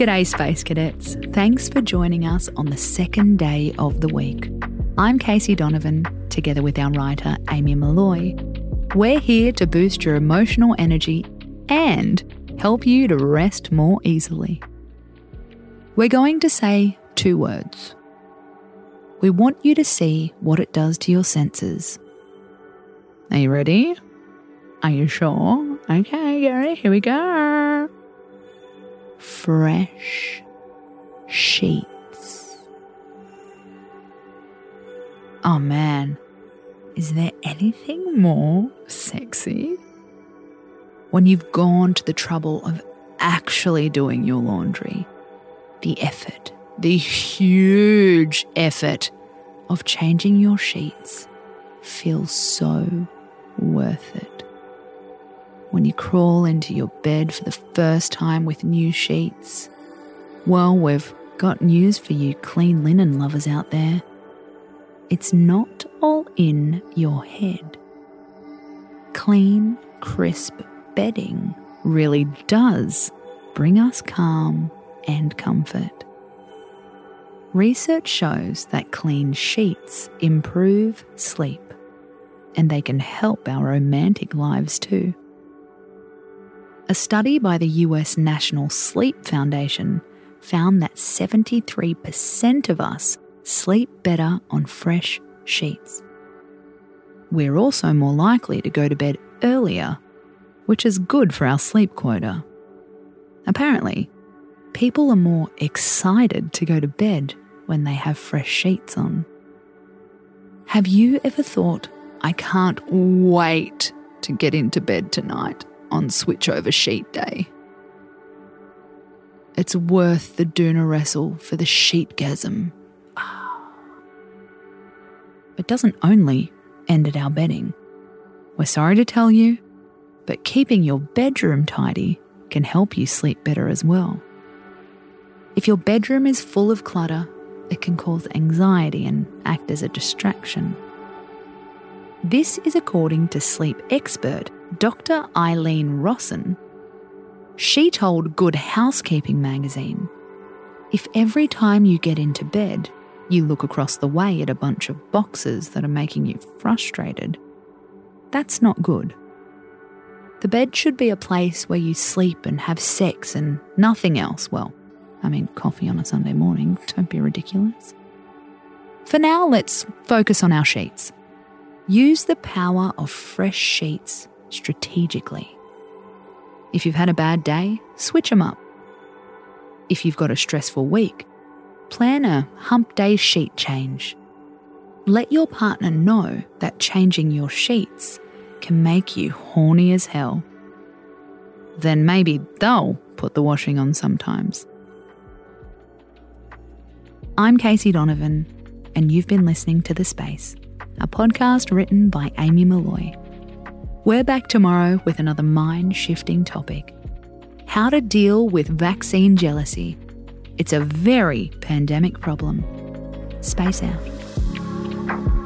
G'day, Space Cadets. Thanks for joining us on the second day of the week. I'm Casey Donovan, together with our writer, Amy Molloy. We're here to boost your emotional energy and help you to rest more easily. We're going to say two words. We want you to see what it does to your senses. Are you ready? Are you sure? Okay, ready. Here we go fresh sheets. Oh man, is there anything more sexy? When you've gone to the trouble of actually doing your laundry, the effort, the huge effort of changing your sheets feels so worth it when you crawl into your bed for the first time with new sheets. Well, we've got news for you, clean linen lovers out there. It's not all in your head. Clean, crisp bedding really does bring us calm and comfort. Research shows that clean sheets improve sleep and they can help our romantic lives too. A study by the US National Sleep Foundation found that 73% of us sleep better on fresh sheets. We're also more likely to go to bed earlier, which is good for our sleep quota. Apparently, people are more excited to go to bed when they have fresh sheets on. Have you ever thought, I can't wait to get into bed tonight? On switchover sheet day. It's worth the doona wrestle for the sheetgasm. It doesn't only end at our bedding. We're sorry to tell you, but keeping your bedroom tidy can help you sleep better as well. If your bedroom is full of clutter, it can cause anxiety and act as a distraction. This is according to sleep expert Dr. Ilene Rosen. She told Good Housekeeping magazine if every time you get into bed, you look across the way at a bunch of boxes that are making you frustrated, that's not good. The bed should be a place where you sleep and have sex and nothing else. Well, I mean, coffee on a Sunday morning, don't be ridiculous. For now, let's focus on our sheets. Use the power of fresh sheets strategically. If you've had a bad day, switch them up. If you've got a stressful week, plan a hump day sheet change. Let your partner know that changing your sheets can make you horny as hell. Then maybe they'll put the washing on sometimes. I'm Casey Donovan, and you've been listening to The Space, a podcast written by Amy Molloy. We're back tomorrow with another mind shifting topic how to deal with vaccine jealousy. It's a very pandemic problem. Space out.